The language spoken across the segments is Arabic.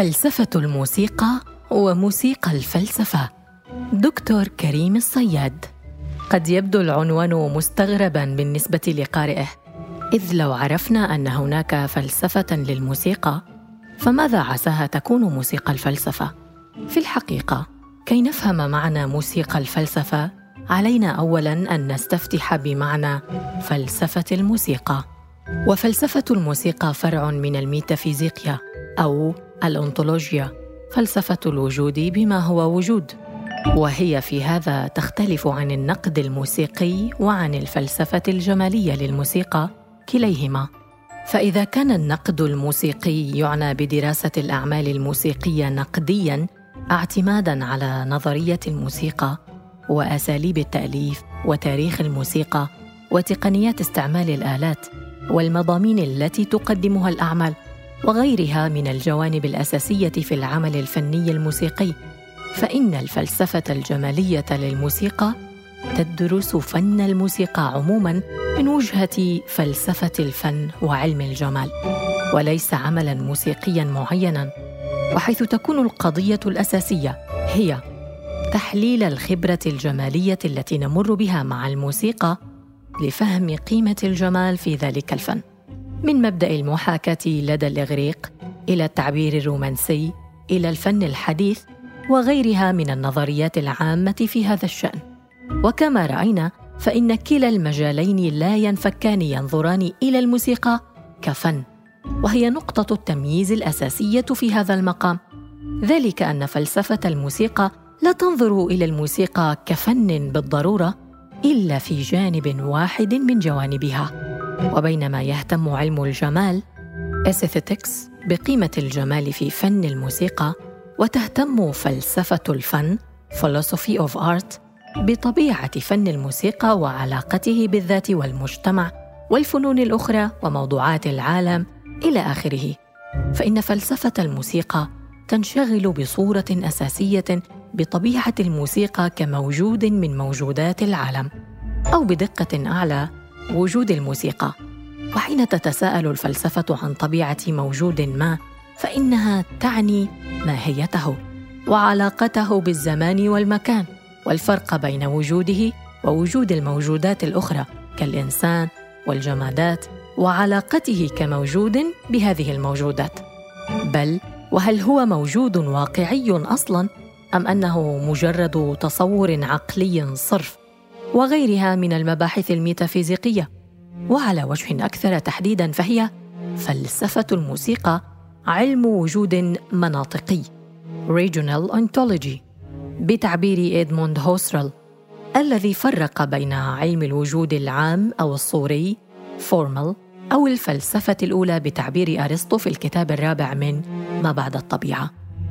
فلسفة الموسيقى وموسيقى الفلسفة. دكتور كريم الصياد. قد يبدو العنوان مستغربا بالنسبة لقارئه إذ لو عرفنا أن هناك فلسفة للموسيقى فماذا عساها تكون موسيقى الفلسفة؟ في الحقيقة كي نفهم معنى موسيقى الفلسفة علينا اولا أن نستفتح بمعنى فلسفة الموسيقى. وفلسفة الموسيقى فرع من الميتافيزيقيا. أو الأنطولوجيا فلسفة الوجود بما هو وجود. وهي في هذا تختلف عن النقد الموسيقي وعن الفلسفة الجمالية للموسيقى كليهما. فإذا كان النقد الموسيقي يعنى بدراسة الأعمال الموسيقية نقدياً اعتمادا على نظرية الموسيقى وأساليب التأليف وتاريخ الموسيقى وتقنيات استعمال الآلات والمضامين التي تقدمها الأعمال. وغيرها من الجوانب الأساسية في العمل الفني الموسيقي فإن الفلسفة الجمالية للموسيقى تدرس فن الموسيقى عموما من وجهة فلسفة الفن وعلم الجمال وليس عملا موسيقيا معينا وحيث تكون القضية الأساسية هي تحليل الخبرة الجمالية التي نمر بها مع الموسيقى لفهم قيمة الجمال في ذلك الفن. من مبدأ المحاكاة لدى الإغريق إلى التعبير الرومانسي إلى الفن الحديث وغيرها من النظريات العامة في هذا الشأن. وكما رأينا فإن كلا المجالين لا ينفكان ينظران إلى الموسيقى كفن وهي نقطة التمييز الأساسية في هذا المقام. ذلك أن فلسفة الموسيقى لا تنظر إلى الموسيقى كفن بالضرورة إلا في جانب واحد من جوانبها. وبينما يهتم علم الجمال aesthetics بقيمة الجمال في فن الموسيقى وتهتم فلسفة الفن philosophy of art بطبيعة فن الموسيقى وعلاقته بالذات والمجتمع والفنون الأخرى وموضوعات العالم إلى آخره. فإن فلسفة الموسيقى تنشغل بصورة أساسية بطبيعة الموسيقى كموجود من موجودات العالم أو بدقة أعلى وجود الموسيقى. وحين تتساءل الفلسفة عن طبيعة موجود ما فإنها تعني ماهيته وعلاقته بالزمان والمكان والفرق بين وجوده ووجود الموجودات الأخرى كالإنسان والجمادات وعلاقته كموجود بهذه الموجودات. بل وهل هو موجود واقعي أصلا أم أنه مجرد تصور عقلي صرف؟ وغيرها من المباحث الميتافيزيقية. وعلى وجه أكثر تحديدا فهي فلسفة الموسيقى علم وجود مناطقي. Regional ontology بتعبير إدموند هوسرل الذي فرق بين علم الوجود العام أو الصوري formal أو الفلسفة الأولى بتعبير أرسطو في الكتاب الرابع من ما بعد الطبيعة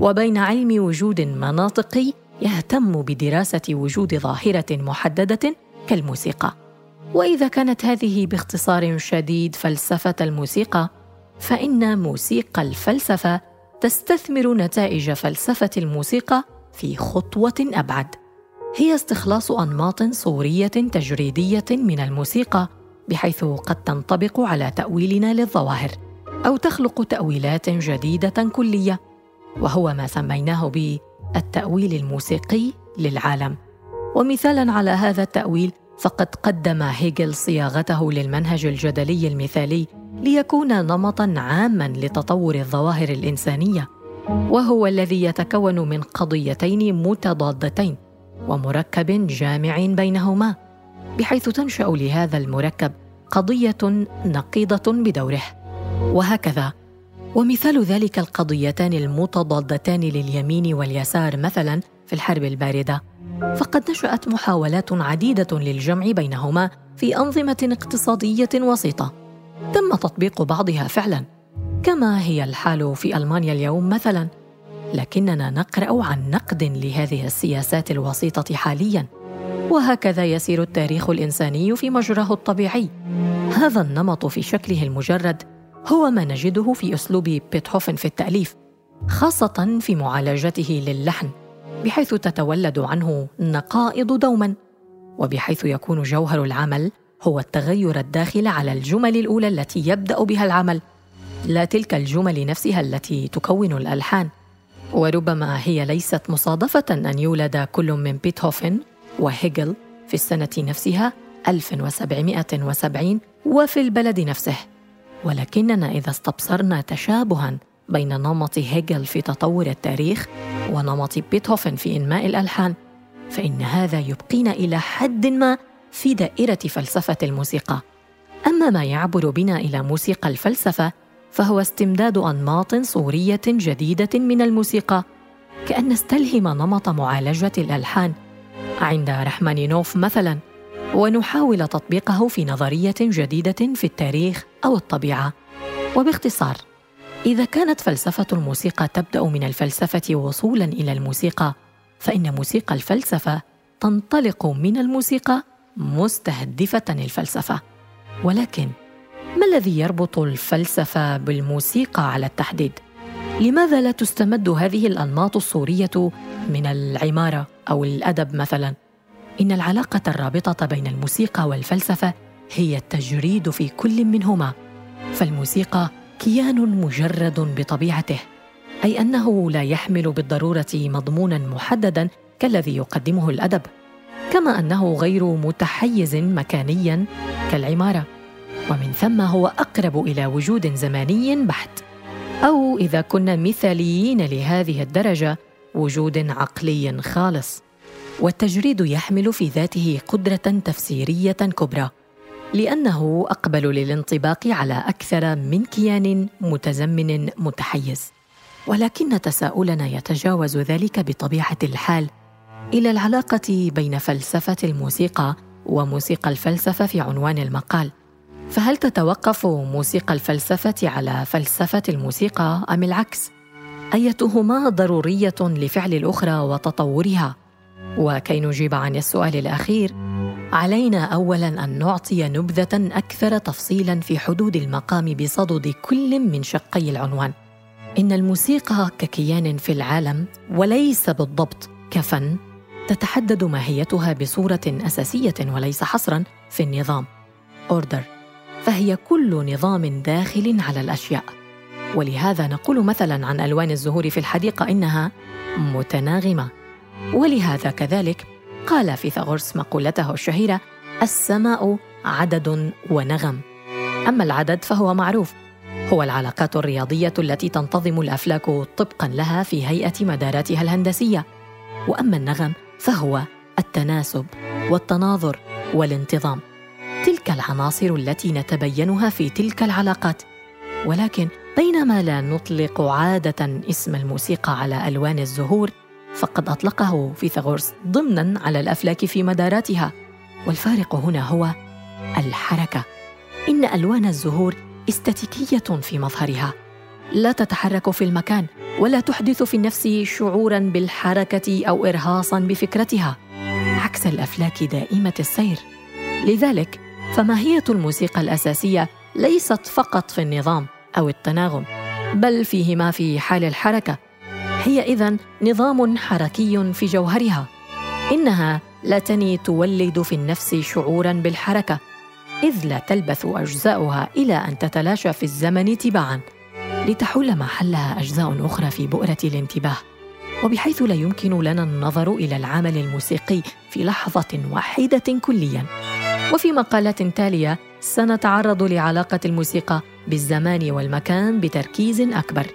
وبين علم وجود مناطقي يهتم بدراسة وجود ظاهرة محددة كالموسيقى. وإذا كانت هذه باختصار شديد فلسفة الموسيقى فإن موسيقى الفلسفة تستثمر نتائج فلسفة الموسيقى في خطوة أبعد. هي استخلاص أنماط صورية تجريدية من الموسيقى بحيث قد تنطبق على تأويلنا للظواهر أو تخلق تأويلات جديدة كلية. وهو ما سميناه ب التأويل الموسيقي للعالم. ومثالا على هذا التأويل فقد قدم هيجل صياغته للمنهج الجدلي المثالي ليكون نمطا عاما لتطور الظواهر الإنسانية وهو الذي يتكون من قضيتين متضادتين ومركب جامع بينهما بحيث تنشأ لهذا المركب قضية نقيضة بدوره. وهكذا ومثال ذلك القضيتان المتضادتان لليمين واليسار مثلا في الحرب الباردة. فقد نشأت محاولات عديدة للجمع بينهما في أنظمة اقتصادية وسيطة. تم تطبيق بعضها فعلا. كما هي الحال في ألمانيا اليوم مثلا. لكننا نقرأ عن نقد لهذه السياسات الوسيطة حاليا. وهكذا يسير التاريخ الإنساني في مجراه الطبيعي. هذا النمط في شكله المجرد هو ما نجده في أسلوب بيتهوفن في التأليف خاصة في معالجته للحن بحيث تتولد عنه نقائض دوما وبحيث يكون جوهر العمل هو التغير الداخل على الجمل الأولى التي يبدأ بها العمل لا تلك الجمل نفسها التي تكون الألحان. وربما هي ليست مصادفة أن يولد كل من بيتهوفن وهيجل في السنة نفسها 1770 وفي البلد نفسه. ولكننا إذا استبصرنا تشابها بين نمط هيجل في تطور التاريخ ونمط بيتهوفن في إنماء الألحان فإن هذا يبقينا إلى حد ما في دائرة فلسفة الموسيقى. أما ما يعبر بنا إلى موسيقى الفلسفة فهو استمداد أنماط صورية جديدة من الموسيقى كأن نستلهم نمط معالجة الألحان. عند رحمانينوف مثلا ونحاول تطبيقه في نظرية جديدة في التاريخ أو الطبيعة. وباختصار إذا كانت فلسفة الموسيقى تبدأ من الفلسفة وصولا إلى الموسيقى فإن موسيقى الفلسفة تنطلق من الموسيقى مستهدفة الفلسفة. ولكن ما الذي يربط الفلسفة بالموسيقى على التحديد؟ لماذا لا تستمد هذه الأنماط الصوريه من العمارة أو الأدب مثلا؟ إن العلاقة الرابطة بين الموسيقى والفلسفة هي التجريد في كل منهما فالموسيقى كيان مجرد بطبيعته أي أنه لا يحمل بالضرورة مضمونا محددا كالذي يقدمه الأدب كما أنه غير متحيز مكانيا كالعمارة ومن ثم هو أقرب إلى وجود زماني بحت أو إذا كنا مثاليين لهذه الدرجة وجود عقلي خالص. والتجريد يحمل في ذاته قدرة تفسيرية كبرى لأنه أقبل للانطباق على أكثر من كيان متزمن متحيز. ولكن تساؤلنا يتجاوز ذلك بطبيعة الحال إلى العلاقة بين فلسفة الموسيقى وموسيقى الفلسفة في عنوان المقال. فهل تتوقف موسيقى الفلسفة على فلسفة الموسيقى أم العكس؟ أيتهما ضرورية لفعل الأخرى وتطورها؟ وكي نجيب عن السؤال الأخير علينا اولا أن نعطي نبذة أكثر تفصيلا في حدود المقام بصدد كل من شقي العنوان. إن الموسيقى ككيان في العالم وليس بالضبط كفن تتحدد ماهيتها بصورة أساسية وليس حصرا في النظام. أوردر. فهي كل نظام داخل على الأشياء. ولهذا نقول مثلا عن ألوان الزهور في الحديقة إنها متناغمة. ولهذا كذلك قال فيثاغورس مقولته الشهيرة السماء عدد ونغم. أما العدد فهو معروف. هو العلاقات الرياضية التي تنتظم الأفلاك طبقا لها في هيئة مداراتها الهندسية. وأما النغم فهو التناسب والتناظر والانتظام. تلك العناصر التي نتبينها في تلك العلاقات. ولكن بينما لا نطلق عادة اسم الموسيقى على ألوان الزهور فقد أطلقه فيثاغورس ضمنا على الأفلاك في مداراتها. والفارق هنا هو الحركة. إن ألوان الزهور استاتيكية في مظهرها. لا تتحرك في المكان ولا تحدث في النفس شعورا بالحركة أو ارهاصا بفكرتها. عكس الأفلاك دائمة السير. لذلك فماهية الموسيقى الأساسية ليست فقط في النظام أو التناغم بل فيهما في حال الحركة. هي اذا نظام حركي في جوهرها. إنها لا تني تولد في النفس شعورا بالحركة إذ لا تلبث أجزاؤها إلى أن تتلاشى في الزمن تباعا. لتحل محلها أجزاء أخرى في بؤرة الانتباه. وبحيث لا يمكن لنا النظر إلى العمل الموسيقي في لحظة واحدة كليا. وفي مقالات تالية سنتعرض لعلاقة الموسيقى بالزمان والمكان بتركيز أكبر.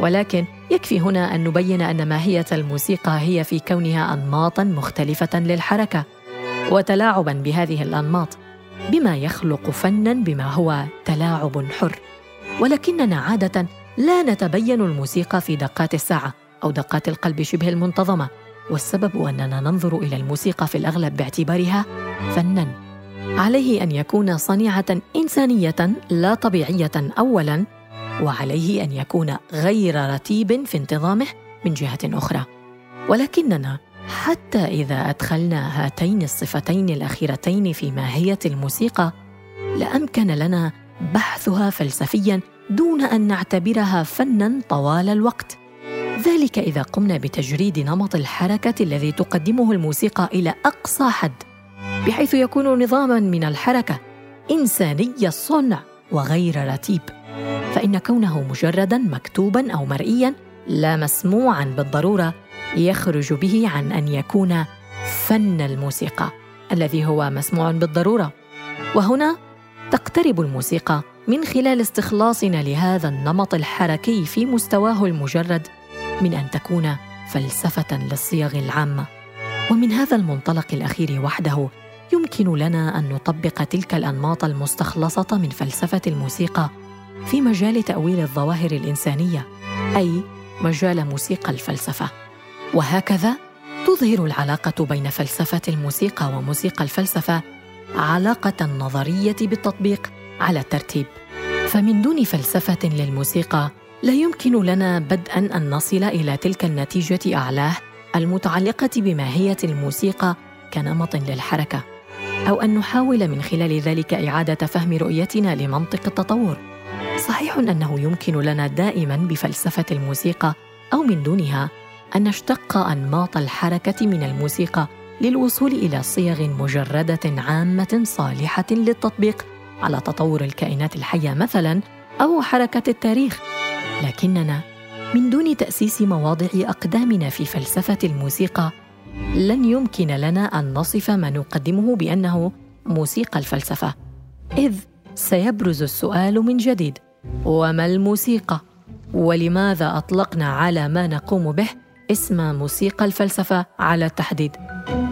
ولكن يكفي هنا أن نبين أن ماهية الموسيقى هي في كونها انماطا مختلفة للحركة وتلاعبا بهذه الأنماط بما يخلق فنا بما هو تلاعب حر. ولكننا عادة لا نتبين الموسيقى في دقات الساعة أو دقات القلب شبه المنتظمة والسبب أننا ننظر إلى الموسيقى في الأغلب باعتبارها فنا. عليه أن يكون صنيعة إنسانية لا طبيعية اولا وعليه أن يكون غير رتيب في انتظامه من جهة أخرى. ولكننا حتى إذا أدخلنا هاتين الصفتين الأخيرتين في ماهية الموسيقى لأمكن لنا بحثها فلسفيا دون أن نعتبرها فنا طوال الوقت. ذلك إذا قمنا بتجريد نمط الحركة الذي تقدمه الموسيقى إلى أقصى حد بحيث يكون نظاما من الحركة إنساني الصنع وغير رتيب. فإن كونه مجردا مكتوبا أو مرئيا لا مسموعا بالضرورة يخرج به عن أن يكون فن الموسيقى الذي هو مسموع بالضرورة. وهنا تقترب الموسيقى من خلال استخلاصنا لهذا النمط الحركي في مستواه المجرد من أن تكون فلسفة للصيغ العامة. ومن هذا المنطلق الأخير وحده يمكن لنا أن نطبق تلك الأنماط المستخلصة من فلسفة الموسيقى في مجال تأويل الظواهر الإنسانية أي مجال موسيقى الفلسفة. وهكذا تظهر العلاقة بين فلسفة الموسيقى وموسيقى الفلسفة علاقة النظريه بالتطبيق على الترتيب. فمن دون فلسفة للموسيقى لا يمكن لنا بدءا أن نصل إلى تلك النتيجة أعلاه المتعلقة بماهية الموسيقى كنمط للحركة أو أن نحاول من خلال ذلك إعادة فهم رؤيتنا لمنطق التطور. صحيح أنه يمكن لنا دائما بفلسفة الموسيقى أو من دونها أن نشتق أنماط الحركة من الموسيقى للوصول إلى صيغ مجردة عامة صالحة للتطبيق على تطور الكائنات الحية مثلا أو حركة التاريخ. لكننا من دون تأسيس مواضع أقدامنا في فلسفة الموسيقى لن يمكن لنا أن نصف ما نقدمه بأنه موسيقى الفلسفة. إذ سيبرز السؤال من جديد. وما الموسيقى؟ ولماذا أطلقنا على ما نقوم به اسم موسيقى الفلسفة على التحديد؟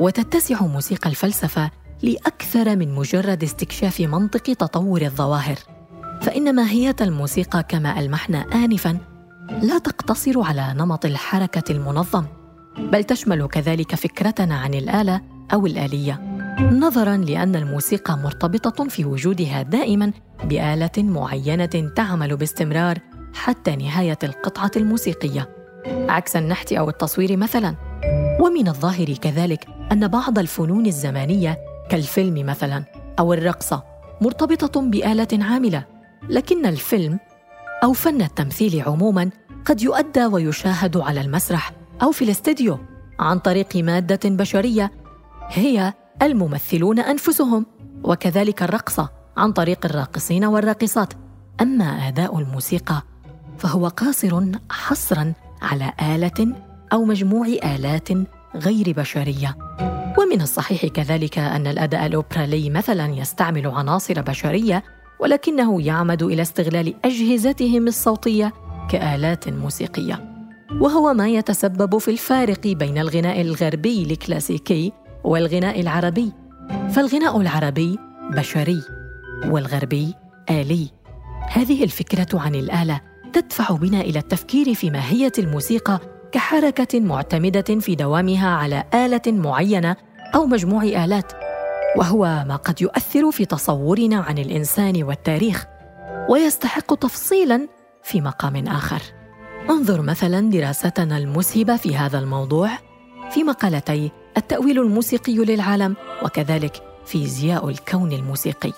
وتتسع موسيقى الفلسفة لأكثر من مجرد استكشاف منطق تطور الظواهر. فإن ماهيه الموسيقى كما ألمحنا انفا لا تقتصر على نمط الحركة المنظم بل تشمل كذلك فكرتنا عن الآلة أو الآلية. نظرا لأن الموسيقى مرتبطة في وجودها دائما بآلة معينة تعمل باستمرار حتى نهاية القطعة الموسيقية. عكس النحت أو التصوير مثلا. ومن الظاهر كذلك أن بعض الفنون الزمانية كالفيلم مثلا أو الرقصة مرتبطة بآلة عاملة. لكن الفيلم أو فن التمثيل عموما قد يؤدى ويشاهد على المسرح أو في الاستديو عن طريق مادة بشرية هي الممثلون أنفسهم وكذلك الرقصة عن طريق الراقصين والراقصات. أما أداء الموسيقى فهو قاصر حصرا على آلة أو مجموع آلات غير بشرية. ومن الصحيح كذلك أن الأداء الاوبرالي مثلا يستعمل عناصر بشرية ولكنه يعمد إلى استغلال أجهزتهم الصوتية كآلات موسيقية. وهو ما يتسبب في الفارق بين الغناء الغربي الكلاسيكي والغناء العربي. فالغناء العربي بشري والغربي آلي. هذه الفكرة عن الآلة تدفع بنا إلى التفكير في ماهية الموسيقى كحركة معتمدة في دوامها على آلة معينة أو مجموع آلات وهو ما قد يؤثر في تصورنا عن الإنسان والتاريخ ويستحق تفصيلا في مقام آخر. انظر مثلا دراستنا المسهبة في هذا الموضوع في مقالتي التأويل الموسيقي للعالم وكذلك فيزياء الكون الموسيقي.